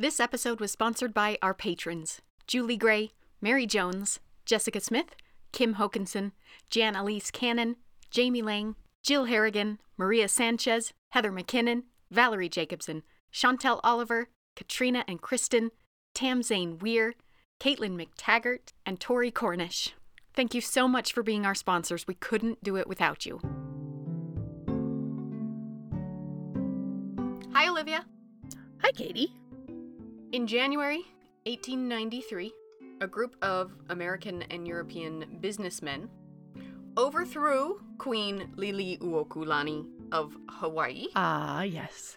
This episode was sponsored by our patrons Julie Gray, Mary Jones, Jessica Smith, Kim Hokinson, Jan Elise Cannon, Jamie Lang, Jill Harrigan, Maria Sanchez, Heather McKinnon, Valerie Jacobson, Chantel Oliver, Katrina and Kristen, Tam Zane Weir, Caitlin McTaggart, and Tori Cornish. Thank you so much for being our sponsors. We couldn't do it without you. Hi, Olivia. Hi, Katie. In January 1893, a group of American and European businessmen overthrew Queen Liliuokalani of Hawaii, Ah, yes.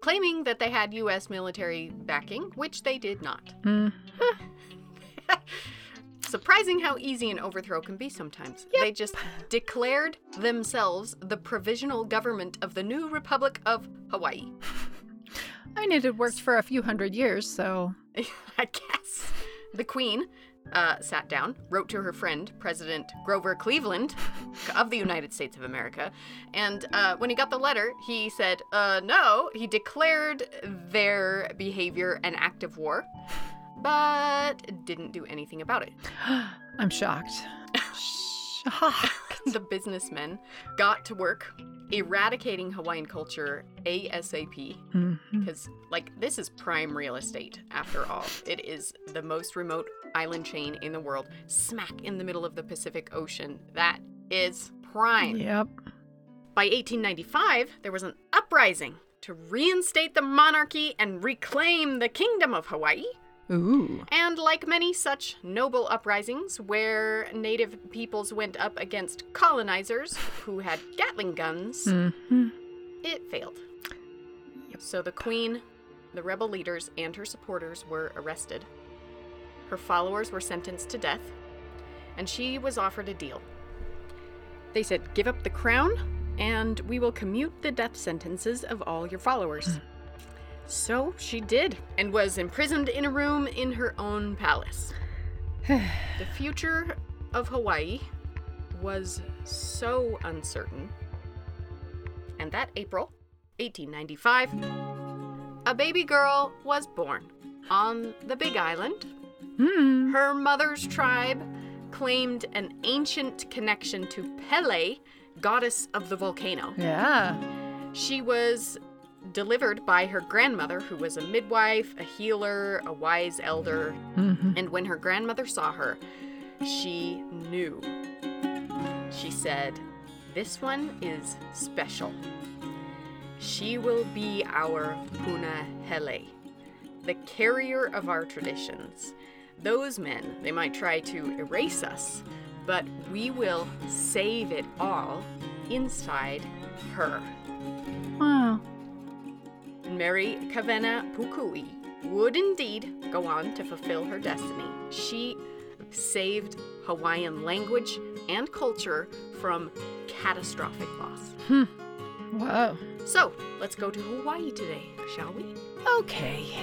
claiming that they had U.S. military backing, which they did not. Mm. Surprising how easy an overthrow can be sometimes. They just declared themselves the provisional government of the new Republic of Hawaii. I mean, it had worked for a few hundred years, so. I guess. The Queen uh, sat down, wrote to her friend, President Grover Cleveland of the United States of America, and uh, when he got the letter, he said, uh, no, he declared their behavior an act of war, but didn't do anything about it. I'm shocked. shocked. the businessmen got to work eradicating Hawaiian culture ASAP. Because, mm-hmm. like, this is prime real estate, after all. It is the most remote island chain in the world, smack in the middle of the Pacific Ocean. That is prime. Yep. By 1895, there was an uprising to reinstate the monarchy and reclaim the Kingdom of Hawaii. Ooh. And like many such noble uprisings where native peoples went up against colonizers who had Gatling guns, hmm it failed. So the queen, the rebel leaders, and her supporters were arrested. Her followers were sentenced to death, and she was offered a deal. They said, Give up the crown, and we will commute the death sentences of all your followers. So she did, and was imprisoned in a room in her own palace. the future of Hawaii was so uncertain. And that April, 1895, a baby girl was born on the Big Island. Hmm. Her mother's tribe claimed an ancient connection to Pele, goddess of the volcano. Yeah. She was delivered by her grandmother, who was a midwife, a healer, a wise elder, hmm and when her grandmother saw her, she knew. She said, This one is special. She will be our Puna Hele, the carrier of our traditions. Those men, they might try to erase us, but we will save it all inside her. Wow. Mary Kawena Pukui would indeed go on to fulfill her destiny. She saved Hawaiian language and culture from catastrophic loss. Hmm. Whoa. So, let's go to Hawaii today, shall we? Okay.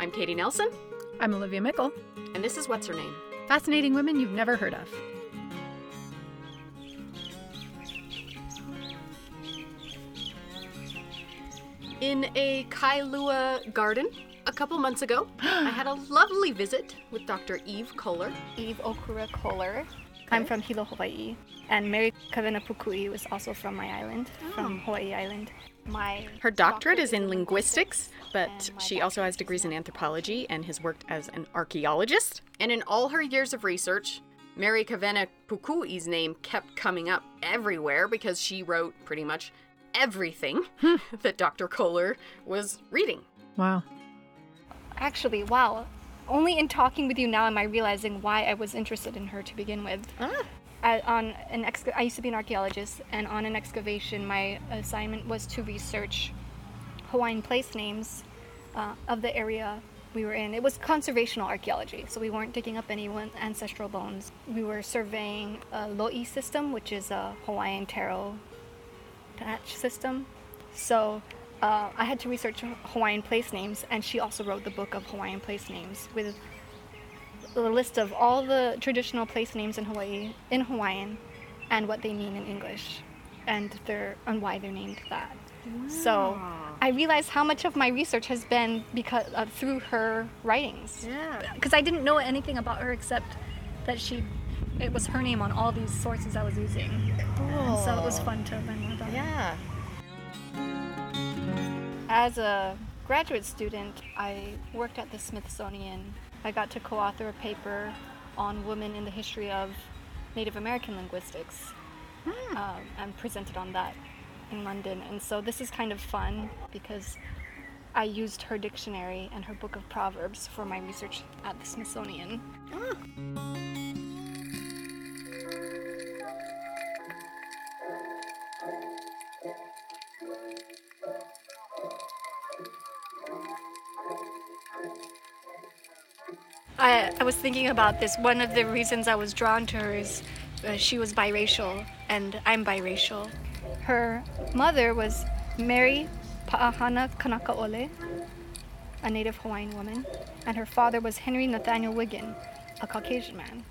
I'm Katie Nelson, I'm Olivia Meikle. and this is What's Her Name? Fascinating women you've never heard of. In a Kailua garden a couple months ago, I had a lovely visit with Dr. Eve Koller. Eve Okura Koller. I'm from Hilo, Hawaii. And Mary Kawena Pukui was also from my island, from oh. Hawaii Island. My Her doctorate is in linguistics, but she also has degrees in anthropology and has worked as an archaeologist. And in all her years of research, Mary Kawena Pukui's name kept coming up everywhere because she wrote pretty much everything that Dr. Koller was reading. Wow. Actually, wow. Only in talking with you now am I realizing why I was interested in her to begin with. Ah. I, on an exca- I used to be an archaeologist, and on an excavation, my assignment was to research Hawaiian place names uh, of the area we were in. It was conservational archaeology, so we weren't digging up any ancestral bones. We were surveying a lo'i system, which is a Hawaiian taro patch system. So uh, I had to research Hawaiian place names, and she also wrote the book of Hawaiian place names with a list of all the traditional place names in Hawaii in Hawaiian and what they mean in English and their and why they're named that. So I realized how much of my research has been because uh, through her writings. Yeah. Because I didn't know anything about her except that she, it was her name on all these sources I was using. Cool. So it was fun to learn more about her. Yeah. As a graduate student, I worked at the Smithsonian. I got to co-author a paper on women in the history of Native American linguistics um, and presented on that in London. And so this is kind of fun because I used her dictionary and her book of proverbs for my research at the Smithsonian. I, was thinking about this. One of the reasons I was drawn to her is uh, she was biracial, and I'm biracial. Her mother was Mary Pa'ahana Kanakaole, a native Hawaiian woman, and her father was Henry Nathaniel Wiggin, a Caucasian man.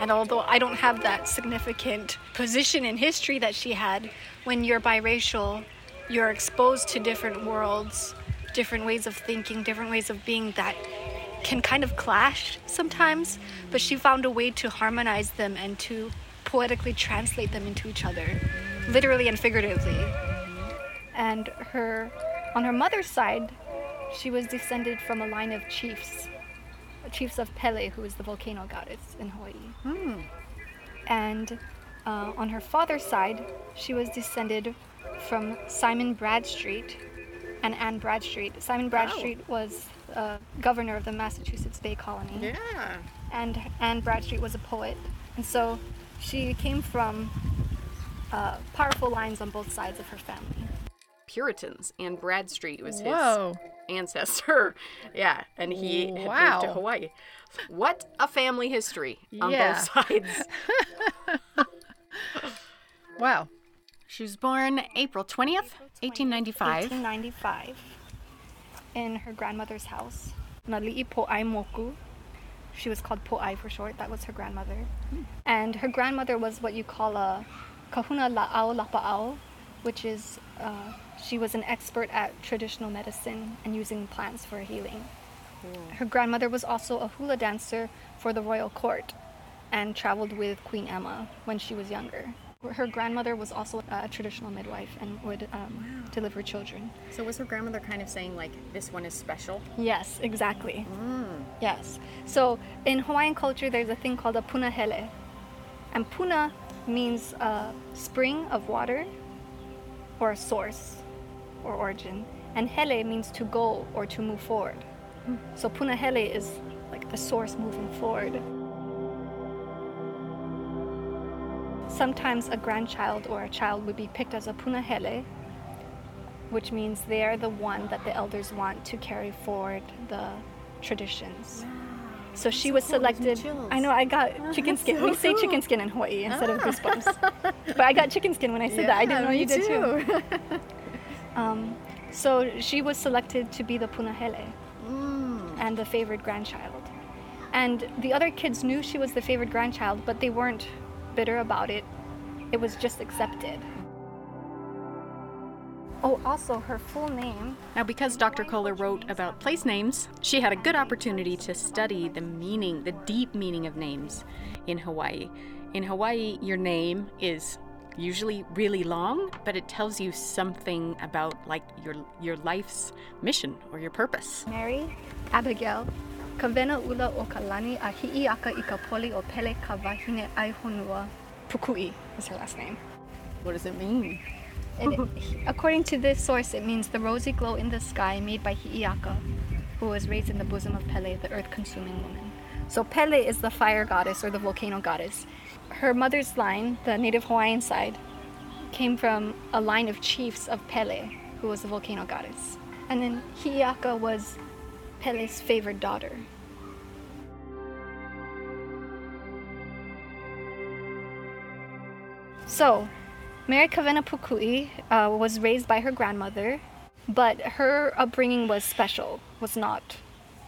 And although I don't have that significant position in history that she had, when you're biracial, you're exposed to different worlds, different ways of thinking, different ways of being that can kind of clash sometimes. But she found a way to harmonize them and to poetically translate them into each other, literally and figuratively. And her, on her mother's side, she was descended from a line of chiefs, chiefs of Pele, who is the volcano goddess in Hawaii. And uh, on her father's side, she was descended from Simon Bradstreet and Anne Bradstreet. Simon Bradstreet was uh, governor of the Massachusetts Bay Colony, Yeah. and Anne Bradstreet was a poet. And so she came from uh, powerful lines on both sides of her family. Puritans, and Bradstreet was Whoa. his ancestor. Yeah, and he had moved to Wow. Hawaii. What a family history on Yeah. both sides. Wow. She was born April 20th, 1895. 1895 in her grandmother's house. Nali'i Po'ai Moku. She was called Po'ai for short. That was her grandmother. And her grandmother was what you call a kahuna la'au lapa'au, which is uh, she was an expert at traditional medicine and using plants for healing. Her grandmother was also a hula dancer for the royal court and traveled with Queen Emma when she was younger. Her grandmother was also a traditional midwife and would um, deliver children. So was her grandmother kind of saying like this one is special? Yes, exactly. Yes. So in Hawaiian culture, there's a thing called a punahele. And puna means a spring of water or a source or origin. And hele means to go or to move forward. So punahele is like the source moving forward. Sometimes a grandchild or a child would be picked as a punahele, which means they are the one that the elders want to carry forward the traditions. So she was selected. I know I got chicken skin. we say chicken skin in Hawaii instead of goosebumps. but I got chicken skin when I said that. I didn't know you did too. Um, so she was selected to be the punahele and the favored grandchild. And the other kids knew she was the favored grandchild, but they weren't bitter about it. It was just accepted. Oh, also her full name. Now, because Dr. Koller wrote about place names, she had a good opportunity to study the meaning, the deep meaning of names in Hawaii. In Hawaii, your name is usually really long, but it tells you something about like your your life's mission or your purpose. Mary Abigail. Kawena ula o kalani a hi'i aka i ka poli o pele ka wahine ai honua. Pukui is her last name. What does it mean? It, according to this source, it means the rosy glow in the sky made by Hi'iaka. who was raised in the bosom of Pele, the earth consuming woman. So Pele is the fire goddess or the volcano goddess. Her mother's line, the native Hawaiian side, came from a line of chiefs of Pele, who was the volcano goddess. And then Hi'iaka was Pele's favored daughter. So, Mary Kawena Pukui uh, was raised by her grandmother, but her upbringing was special, was not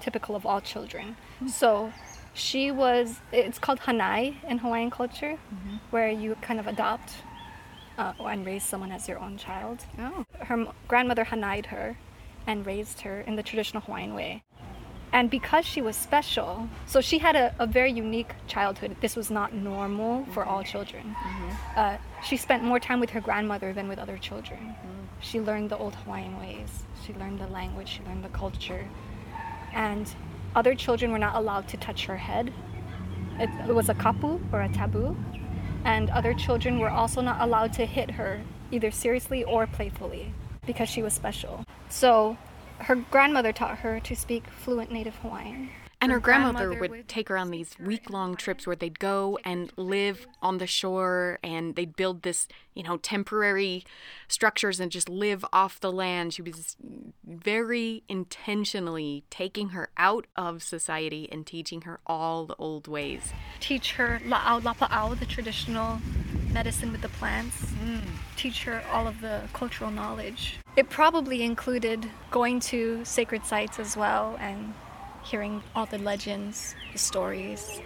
typical of all children. So, she was, it's called hanai in Hawaiian culture, where you kind of adopt uh, and raise someone as your own child. Oh. Her grandmother hanai'd her and raised her in the traditional Hawaiian way. And because she was special, so she had a, a very unique childhood. This was not normal for all children. Uh, she spent more time with her grandmother than with other children. She learned the old Hawaiian ways, she learned the language, she learned the culture. And other children were not allowed to touch her head. It, it was a kapu or a taboo. And other children were also not allowed to hit her, either seriously or playfully, because she was special. So her grandmother taught her to speak fluent native Hawaiian. And her, Her grandmother, grandmother would, would take her on these week long trips where they'd go and live on the shore and they'd build this, you know, temporary structures and just live off the land. She was very intentionally taking her out of society and teaching her all the old ways. Teach her la'au lapa'au, the traditional medicine with the plants. Mm. Teach her all of the cultural knowledge. It probably included going to sacred sites as well and hearing all the legends, the stories.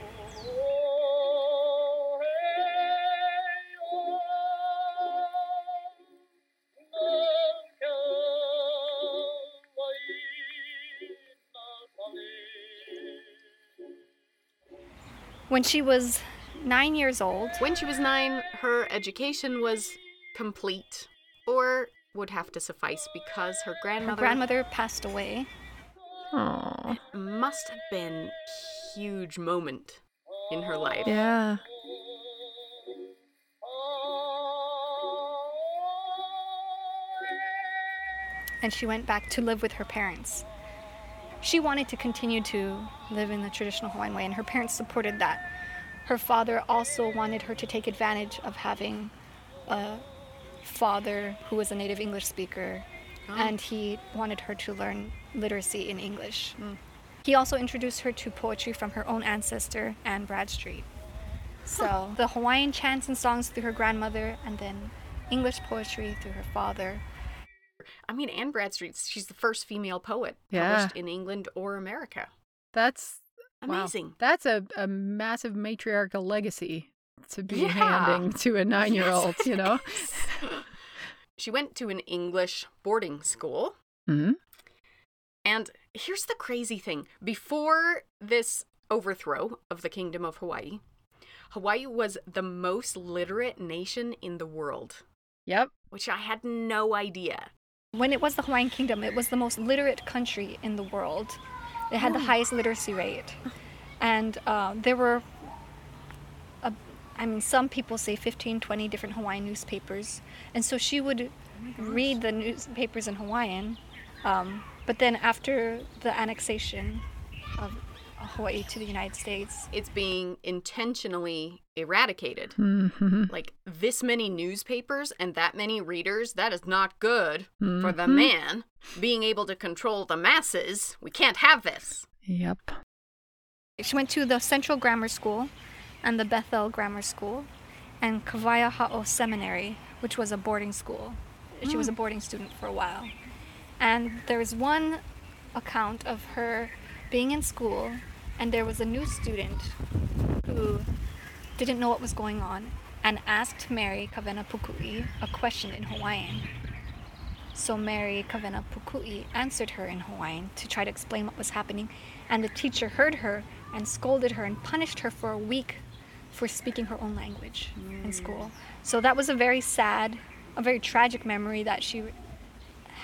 When she was nine years old, When she was nine, her education was complete or would have to suffice because her grandmother her grandmother, grandmother passed away. Aw. must have been a huge moment in her life. Yeah. and she went back to live with her parents. She wanted to continue to live in the traditional Hawaiian way, and her parents supported that. Her father also wanted her to take advantage of having a father who was a native English speaker, oh. and he wanted her to learn literacy in English. Hmm. He also introduced her to poetry from her own ancestor, Anne Bradstreet. So the Hawaiian chants and songs through her grandmother, and then English poetry through her father. I mean, Anne Bradstreet, she's the first female poet Yeah. published in England or America. That's wow. Amazing. That's a, a massive matriarchal legacy to be Yeah. handing to a nine year old, you know? She went to an English boarding school. hmm And here's the crazy thing before this overthrow of the Kingdom of Hawaii, Hawaii was the most literate nation in the world, Yep. which I had no idea. When it was the Hawaiian Kingdom, it was the most literate country in the world. It had the highest literacy rate. And uh, there were, a, I mean, some people say 15, 20 different Hawaiian newspapers. And so she would read the newspapers in Hawaiian. Um, but then after the annexation Hawaii to the United States, It's being intentionally eradicated. hmm Like this many newspapers and that many readers, that is not good for the Mhm. man being able to control the masses. We can't have this. Yep. She went to the Central Grammar School and the Bethel Grammar School and Kawaiaha'o Seminary, which was a boarding school. She was a boarding student for a while. And there was one account of her being in school, and there was a new student who didn't know what was going on and asked Mary Kawena Pukui a question in Hawaiian. So Mary Kawena Pukui answered her in Hawaiian to try to explain what was happening, and the teacher heard her and scolded her and punished her for a week for speaking her own language in mm. school. So that was a very sad, a very tragic memory that she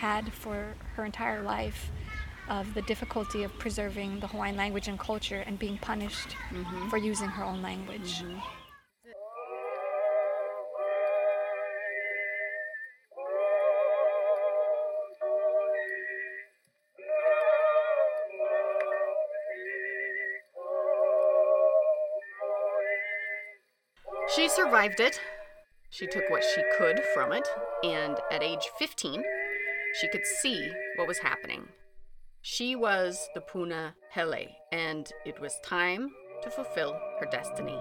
had for her entire life of the difficulty of preserving the Hawaiian language and culture and being punished mm-hmm. for using her own language. Mm-hmm. She survived it. She took what she could from it, and at age 15, she could see what was happening she was the Puna Hele, and it was time to fulfill her destiny.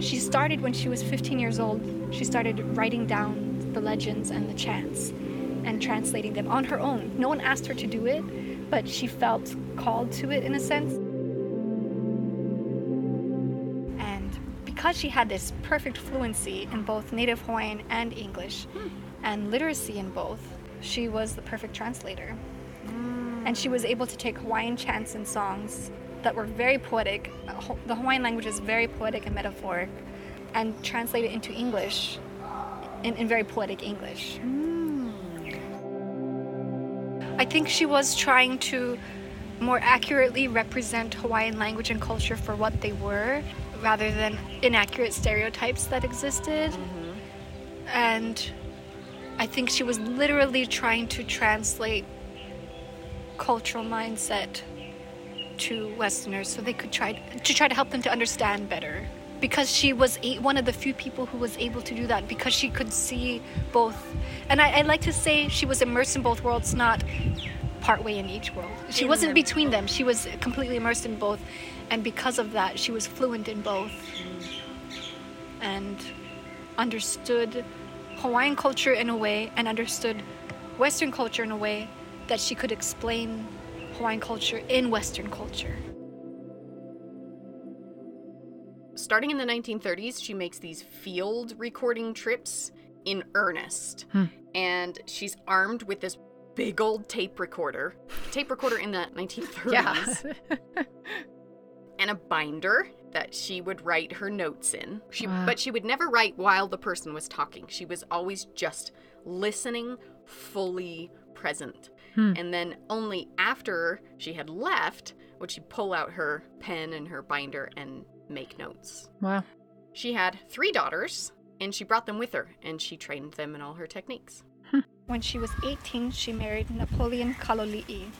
She started when she was 15 years old. She started writing down the legends and the chants and translating them on her own. No one asked her to do it, but she felt called to it in a sense. Because she had this perfect fluency in both native Hawaiian and English and literacy in both, she was the perfect translator. And she was able to take Hawaiian chants and songs that were very poetic. The Hawaiian language is very poetic and metaphoric, and translate it into English in, in very poetic English. I think she was trying to more accurately represent Hawaiian language and culture for what they were rather than inaccurate stereotypes that existed. And I think she was literally trying to translate cultural mindset to Westerners so they could try to try to help them to understand better. Because she was a, one of the few people who was able to do that because she could see both. And I, I like to say she was immersed in both worlds, not partway in each world. She In wasn't between them. She was completely immersed in both. And because of that, she was fluent in both and understood Hawaiian culture in a way and understood Western culture in a way that she could explain Hawaiian culture in Western culture. Starting in the 1930s, she makes these field recording trips in earnest. Hmm. And she's armed with this big old tape recorder, tape recorder in the 1930s, and a binder that she would write her notes in. She, Wow. But she would never write while the person was talking. She was always just listening, fully present. Hmm. And then only after she had left would she pull out her pen and her binder and make notes. Wow. She had three daughters, and she brought them with her, and she trained them in all her techniques. When she was 18, she married Napoleon Kaloli'i.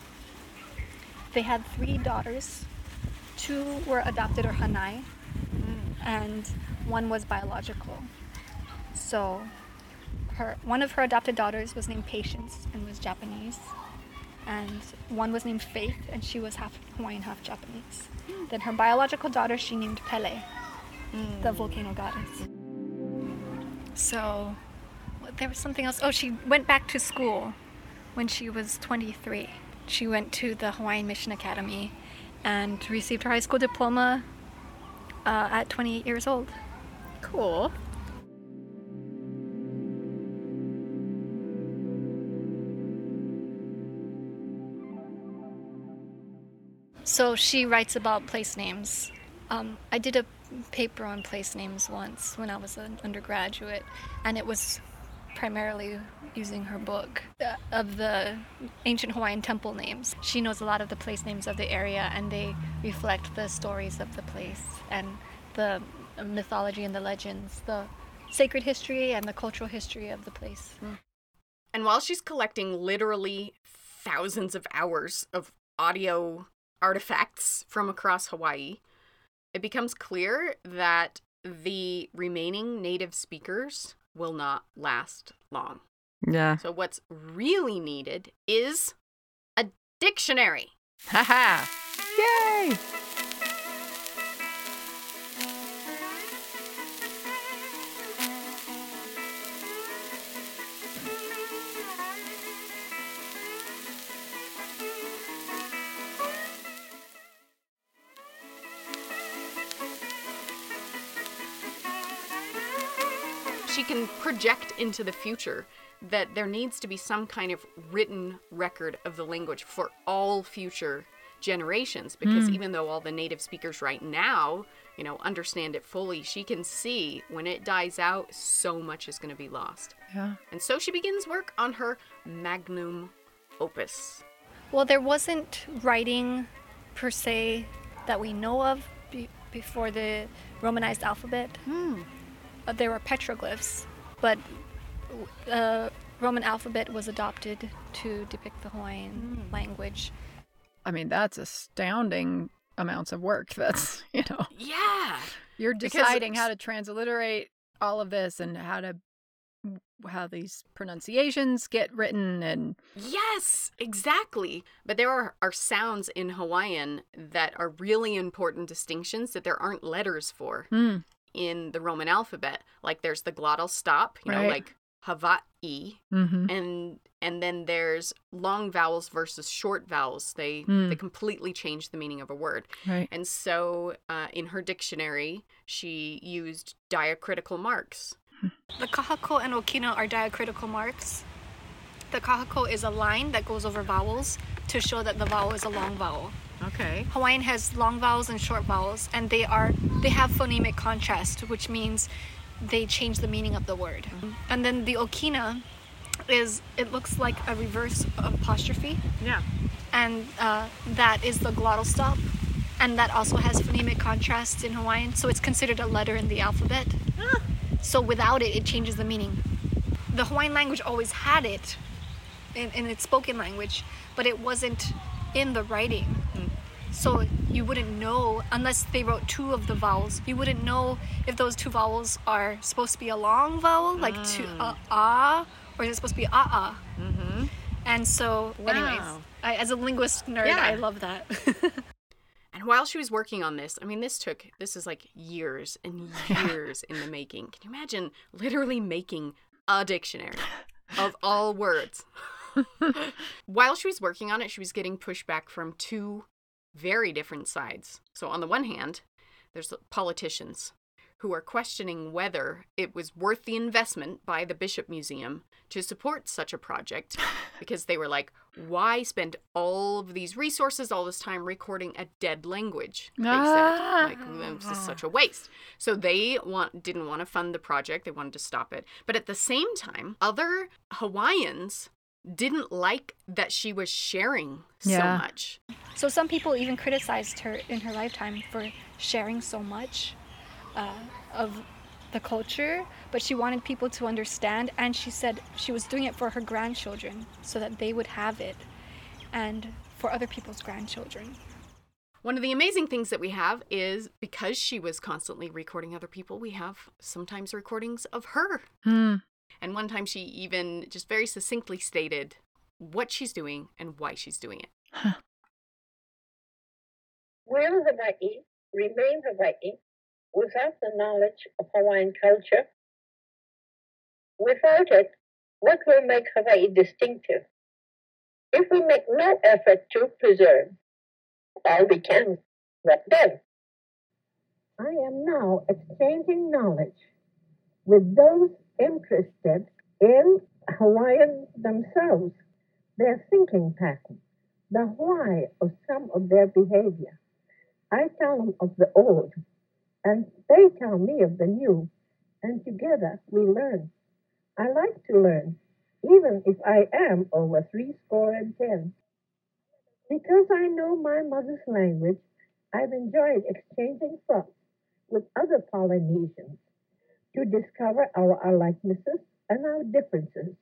They had three daughters. Two were adopted or hanai, and one was biological. So, her one of her adopted daughters was named Patience and was Japanese, and one was named Faith and she was half Hawaiian, half Japanese. Then her biological daughter she named Pele, the volcano goddess. So, there was something else. Oh, she went back to school when she was 23. She went to the Hawaiian Mission Academy and received her high school diploma uh, at 28 years old. Cool. So she writes about place names. Um, I did a paper on place names once when I was an undergraduate, and it was primarily using her book of the ancient Hawaiian temple names. She knows a lot of the place names of the area, and they reflect the stories of the place and the mythology and the legends, the sacred history and the cultural history of the place. Hmm. And while she's collecting literally thousands of hours of audio artifacts from across Hawaii, it becomes clear that the remaining native speakers will not last long. Yeah. So, what's really needed is a dictionary. Haha. Yay! Project into the future that there needs to be some kind of written record of the language for all future generations because even though all the native speakers right now, you know, understand it fully, she can see when it dies out so much is going to be lost. Yeah. And so she begins work on her magnum opus. Well, there wasn't writing per se that we know of be- before the Romanized alphabet. Uh, there were petroglyphs, but uh, Roman alphabet was adopted to depict the Hawaiian language. I mean, that's astounding amounts of work. That's, you know, Yeah. you're deciding how to transliterate all of this and how to how these pronunciations get written and Yes, exactly. But there are, are sounds in Hawaiian that are really important distinctions that there aren't letters for Hmm. In the Roman alphabet. Like there's the glottal stop, you know, Right. like Hawaii, Mhm. and and then there's long vowels versus short vowels. They Hmm. they completely change the meaning of a word. right. And so uh, in her dictionary, she used diacritical marks. The kahako and okina are diacritical marks. The kahako is a line that goes over vowels to show that the vowel is a long vowel. Okay. Hawaiian has long vowels and short vowels, and they are they have phonemic contrast, which means they change the meaning of the word. And then the okina is it looks like a reverse apostrophe, Yeah. and uh, that is the glottal stop, and that also has phonemic contrast in Hawaiian, so it's considered a letter in the alphabet. Ah. So without it, it changes the meaning. The Hawaiian language always had it in, in its spoken language, but it wasn't in the writing. So you wouldn't know unless they wrote two of the vowels. You wouldn't know if those two vowels are supposed to be a long vowel, like to uh, ah, or is it supposed to be ah ah? Mm-hmm. And so, anyways, I, as a linguist nerd, Yeah. I love that. And while she was working on this, I mean, this took, this is like years and years in the making. Can you imagine literally making a dictionary of all words? while she was working on it, she was getting pushback from two very different sides. So, on the one hand, there's politicians who are questioning whether it was worth the investment by the Bishop Museum to support such a project because they were like, why spend all of these resources, all this time recording a dead language? They said, ah. like, this is such a waste. So they want didn't want to fund the project. They wanted to stop it. But at the same time, other Hawaiians didn't like that she was sharing Yeah. so much. So some people even criticized her in her lifetime for sharing so much uh, of the culture, but she wanted people to understand, and she said she was doing it for her grandchildren so that they would have it, and for other people's grandchildren. One of the amazing things that we have is because she was constantly recording other people, we have sometimes recordings of her. Hmm. And one time she even just very succinctly stated what she's doing and why she's doing it. Will Hawaii remain Hawaii without the knowledge of Hawaiian culture? Without it, what will make Hawaii distinctive? If we make no effort to preserve all we can, what then? I am now exchanging knowledge with those interested in Hawaiians themselves, their thinking pattern, the why of some of their behavior. I tell them of the old, and they tell me of the new, and together we learn. I like to learn, even if I am over three score and ten. Because I know my mother's language, I've enjoyed exchanging thoughts with other Polynesians to discover our unlikenesses and our differences.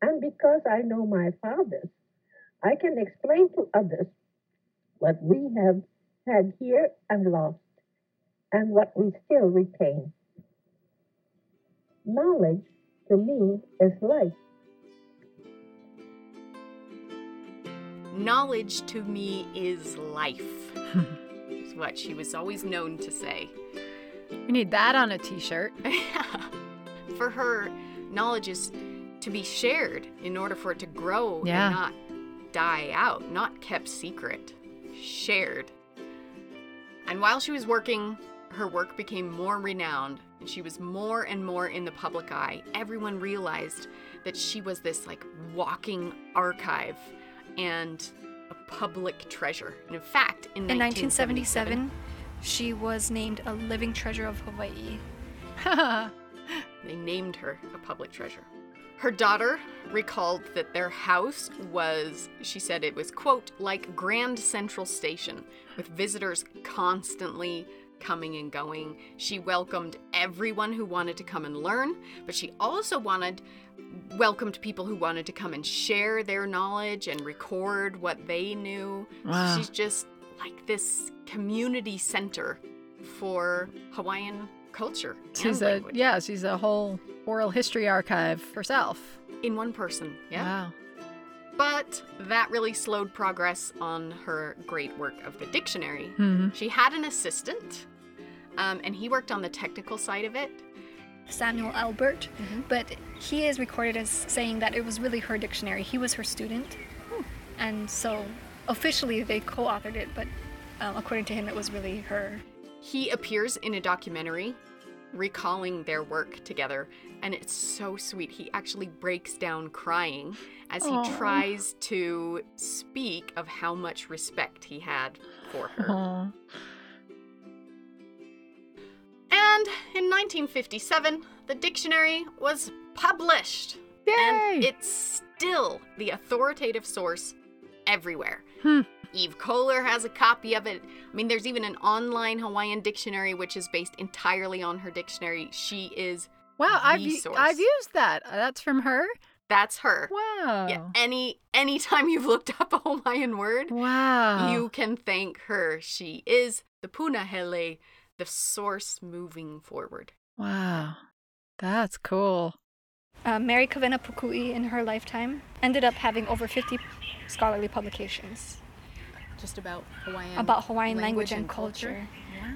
And because I know my fathers, I can explain to others what we have had here and lost, and what we still retain. Knowledge to me is life. Knowledge to me is life. is what she was always known to say. We need that on a t-shirt. for her, knowledge is to be shared in order for it to grow Yeah. and not die out, not kept secret. Shared. And while she was working, her work became more renowned and she was more and more in the public eye. Everyone realized that she was this like walking archive and a public treasure. And in fact, in, In 1977, 1977, she was named a living treasure of Hawaii. They named her a public treasure. Her daughter recalled that their house was, she said it was, quote, like Grand Central Station, with visitors constantly coming and going. She welcomed everyone who wanted to come and learn, but she also wanted welcomed people who wanted to come and share their knowledge and record what they knew. Wow. She's just like this community center for Hawaiian culture. She's and a language. yeah, she's a whole oral history archive herself. in one person. Yeah. Wow. But that really slowed progress on her great work of the dictionary. Mhm. She had an assistant, um, and he worked on the technical side of it. Samuel Elbert, Mm-hmm. but he is recorded as saying that it was really her dictionary. He was her student, Hmm. and so officially they co-authored it, but um, according to him, it was really her. He appears in a documentary recalling their work together, and it's so sweet. He actually breaks down crying as he Aw. tries to speak of how much respect he had for her. Aw. And in 1957, the dictionary was published. Yay! And it's still the authoritative source everywhere. Hmm. Eve Koller has a copy of it. I mean, there's even an online Hawaiian dictionary which is based entirely on her dictionary. She is Wow, I've source. I've used that. Uh, That's from her. that's her. Wow. Yeah, any anytime you've looked up a Hawaiian word, Wow. you can thank her. She is the punahele, the source moving forward. Wow. That's cool. Uh, Mary Kawena Pukui, in her lifetime, ended up having over 50 scholarly publications Just about Hawaiian about Hawaiian language, and culture.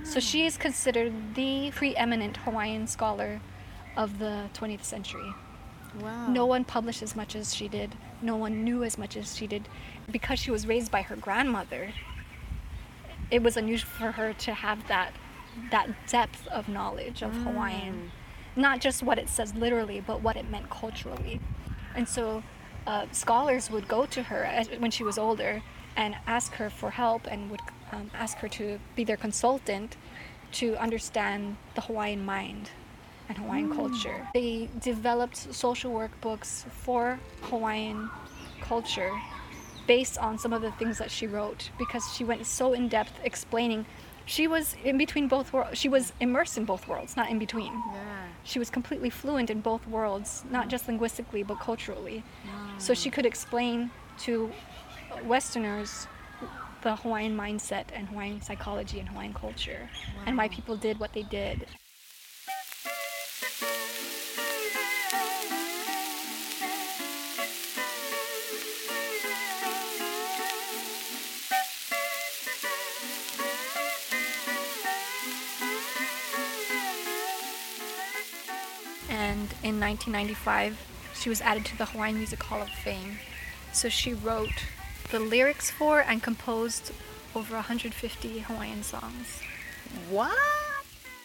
So she is considered the preeminent Hawaiian scholar of the 20th century. Wow. No one published as much as she did. No one knew as much as she did. Because she was raised by her grandmother, it was unusual for her to have that that depth of knowledge of Hawaiian. Mm. Not just what it says literally, but what it meant culturally. And so uh, scholars would go to her as, when she was older and ask her for help and would um, ask her to be their consultant to understand the Hawaiian mind and Hawaiian culture. They developed social workbooks for Hawaiian culture based on some of the things that she wrote because she went so in depth explaining. She was in between both worlds. She was immersed in both worlds, not in between. Yeah. She was completely fluent in both worlds, not just linguistically, but culturally. So she could explain to Westerners the Hawaiian mindset and Hawaiian psychology and Hawaiian culture and why people did what they did. In 1995, she was added to the Hawaiian Music Hall of Fame. So she wrote the lyrics for and composed over 150 Hawaiian songs. What?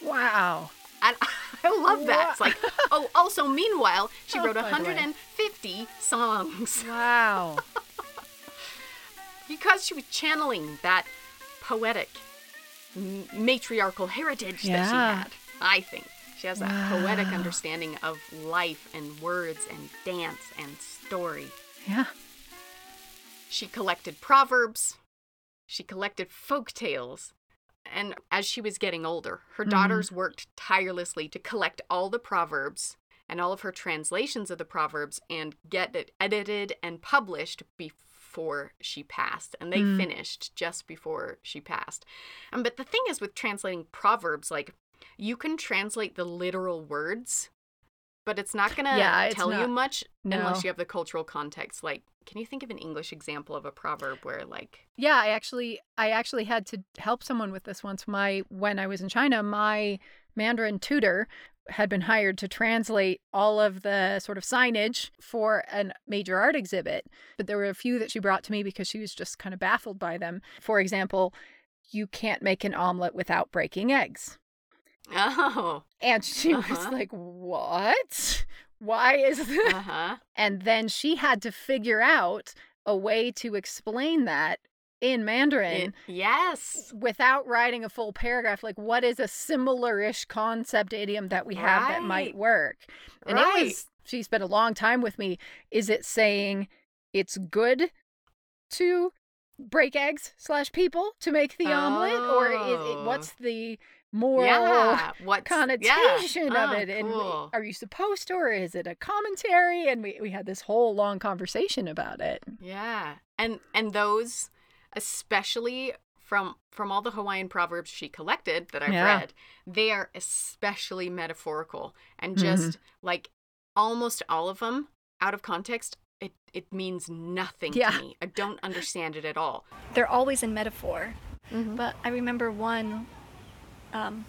Wow. And I love that. It's like, oh, also, meanwhile, she Oh, wrote by the way. 150 songs Wow. because she was channeling that poetic, matriarchal heritage that she Yeah. had. I think she has that poetic understanding of life and words and dance and story. yeah. She collected proverbs. She collected folk tales. And as she was getting older, her Mhm. daughters worked tirelessly to collect all the proverbs and all of her translations of the proverbs and get it edited and published before she passed. And they Mm. finished just before she passed. Um, but the thing is with translating proverbs, like you can translate the literal words, but it's not gonna Yeah, it's tell you much no. unless you have the cultural context. Like, can you think of an English example of a proverb where like Yeah, I actually I actually had to help someone with this once. My when I was in China, my Mandarin tutor had been hired to translate all of the sort of signage for a major art exhibit. But there were a few that she brought to me because she was just kind of baffled by them. For example, you can't make an omelet without breaking eggs. Oh And she was Uh-huh. like, "What? Why is this? uh-huh And then she had to figure out a way to explain that in Mandarin It- yes without writing a full paragraph. Like, what is a similar-ish concept idiom that we have that might work? And Right. it was, she spent a long time with me. Is it saying it's good to break eggs slash people to make the omelet? Or is it, Oh. what's the moral yeah, what's connotation yeah. of Oh, it. And cool. are you supposed to, or is it a commentary? And we, we had this whole long conversation about it. Yeah. And and those especially from from all the Hawaiian proverbs she collected that I've Yeah. read, they are especially metaphorical and Mhm. just like almost all of them out of context it it means nothing Yeah. to me. I don't understand it at all. They're always in metaphor. Mm-hmm. But I remember one, um,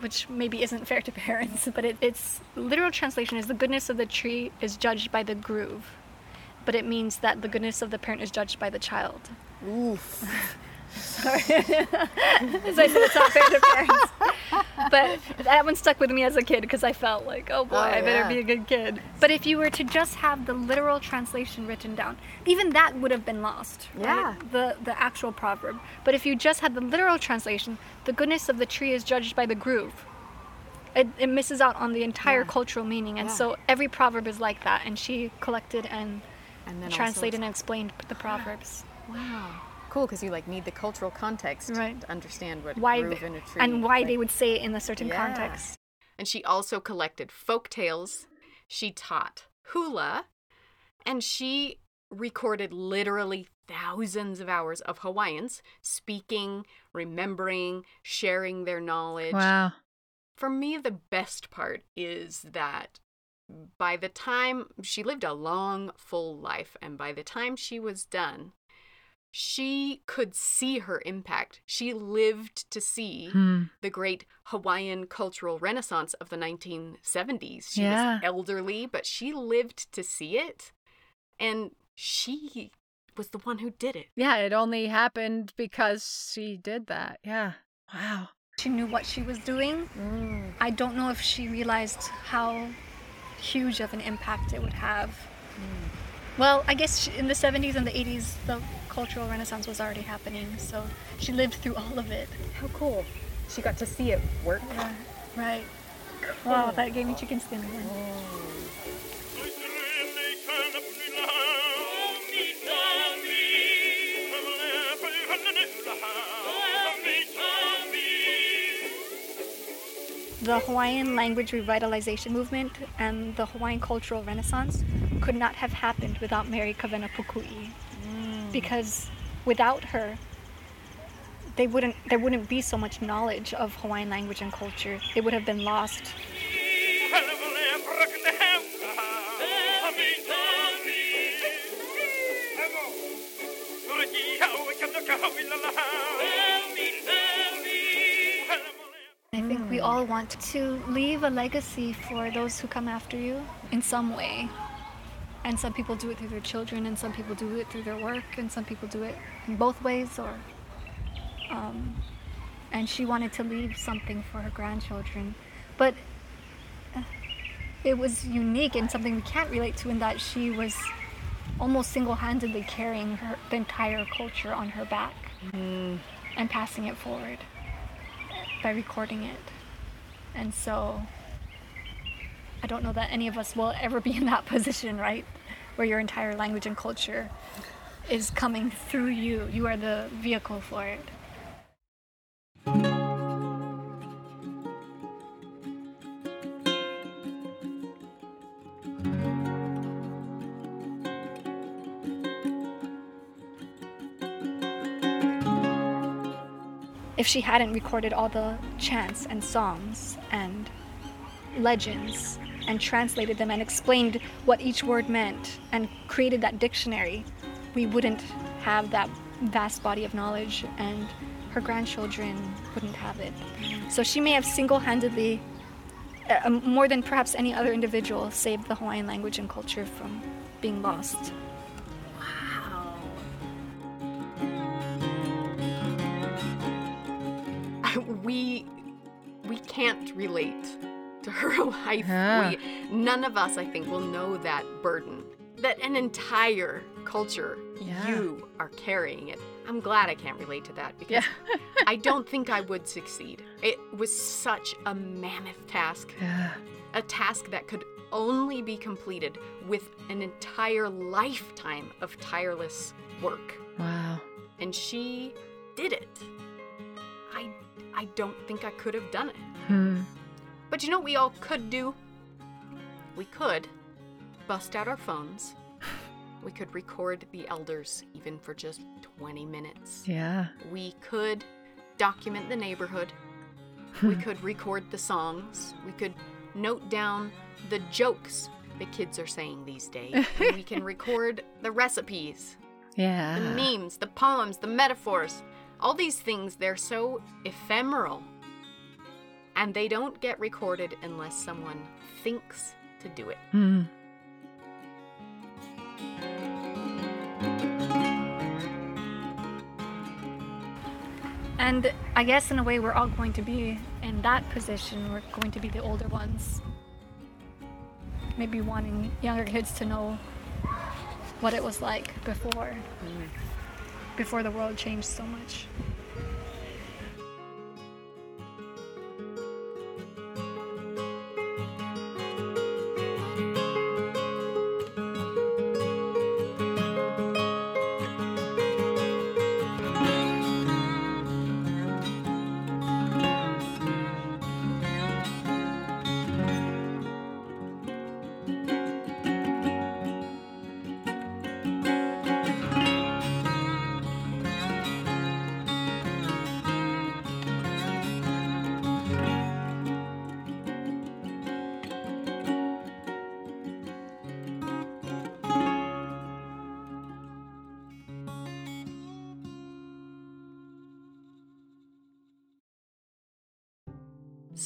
which maybe isn't fair to parents, but it, its literal translation is the goodness of the tree is judged by the groove. But it means that the goodness of the parent is judged by the child. Oof. Sorry. so I said it's not fair to parents. But that one stuck with me as a kid because I felt like, oh boy, Oh, I better yeah. be a good kid. But if you were to just have the literal translation written down, even that would have been lost. right? Yeah. The the actual proverb. But if you just had the literal translation, the goodness of the tree is judged by the groove. It, it misses out on the entire Yeah. cultural meaning, and Yeah. so every proverb is like that. And she collected and And then translated and explained the proverbs. Wow. Cool, because you like need the cultural context Right. to understand what Why groove in a tree and why like- they would say it in a certain Yeah. context. And she also collected folk tales. She taught hula, and she recorded literally thousands of hours of Hawaiians speaking, remembering, sharing their knowledge. Wow. For me, the best part is that by the time she lived a long, full life, and by the time she was done, she could see her impact. She lived to see Hmm. the great Hawaiian cultural renaissance of the 1970s. She Yeah. was elderly, but she lived to see it. And she was the one who did it. Yeah, it only happened because she did that. Yeah. Wow. She knew what she was doing. Mm. I don't know if she realized how huge of an impact it would have. Well, I guess she, in the 70s and the 80s, the cultural renaissance was already happening, so she lived through all of it. How cool. She got to see it work. Yeah, right. Wow, that gave me chicken skin again. Oh. The Hawaiian language revitalization movement and the Hawaiian cultural renaissance could not have happened without Mary Kawena Pukui. Mm. Because without her, they wouldn't there wouldn't be so much knowledge of Hawaiian language and culture. It would have been lost. I think we all want to leave a legacy for those who come after you in some way. And some people do it through their children, and some people do it through their work, and some people do it in both ways. Or, um, and she wanted to leave something for her grandchildren, but uh, it was unique and something we can't relate to in that she was almost single-handedly carrying her the entire culture on her back and passing it forward by recording it. And so I don't know that any of us will ever be in that position, right? Where your entire language and culture is coming through you. You are the vehicle for it. If she hadn't recorded all the chants and songs and legends and translated them and explained what each word meant and created that dictionary, we wouldn't have that vast body of knowledge and her grandchildren wouldn't have it. So she may have single handedly, uh, more than perhaps any other individual, saved the Hawaiian language and culture from being lost. We we can't relate to her life. We none of us I think will know that burden. That an entire culture Yeah. you are carrying it. I'm glad I can't relate to that because Yeah. I don't think I would succeed. It was such a mammoth task, Yeah. a task that could only be completed with an entire lifetime of tireless work Wow. and she did it. I don't think I could have done it. Hmm. But you know what we all could do? We could bust out our phones. We could record the elders, even for just 20 minutes. Yeah. We could document the neighborhood. we could record the songs. We could note down the jokes the kids are saying these days. We can record the recipes, Yeah. the memes, the poems, the metaphors. All these things, they're so ephemeral. And they don't get recorded unless someone thinks to do it. Hmm. And I guess in a way, we're all going to be in that position. We're going to be the older ones. Maybe wanting younger kids to know what it was like before, before the world changed so much.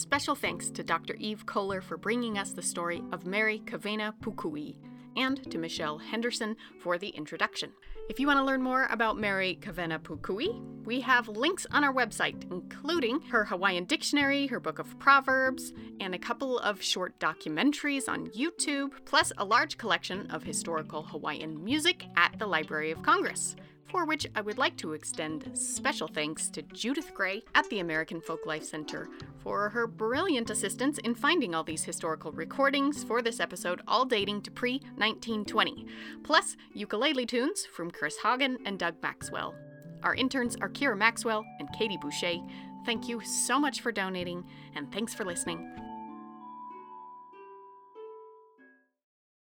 Special thanks to Dr. Eve Koller for bringing us the story of Mary Kawena Pukui, and to Michelle Henderson for the introduction. If you want to learn more about Mary Kawena Pukui, we have links on our website, including her Hawaiian dictionary, her book of proverbs, and a couple of short documentaries on YouTube, plus a large collection of historical Hawaiian music at the Library of Congress for which I would like to extend special thanks to Judith Gray at the American Folklife Center for her brilliant assistance in finding all these historical recordings for this episode, all dating to pre 1920, plus ukulele tunes from Chris Haugen and Doug Maxwell. Our interns are Kira Maxwell and Katie Boucher. Thank you so much for donating, and thanks for listening.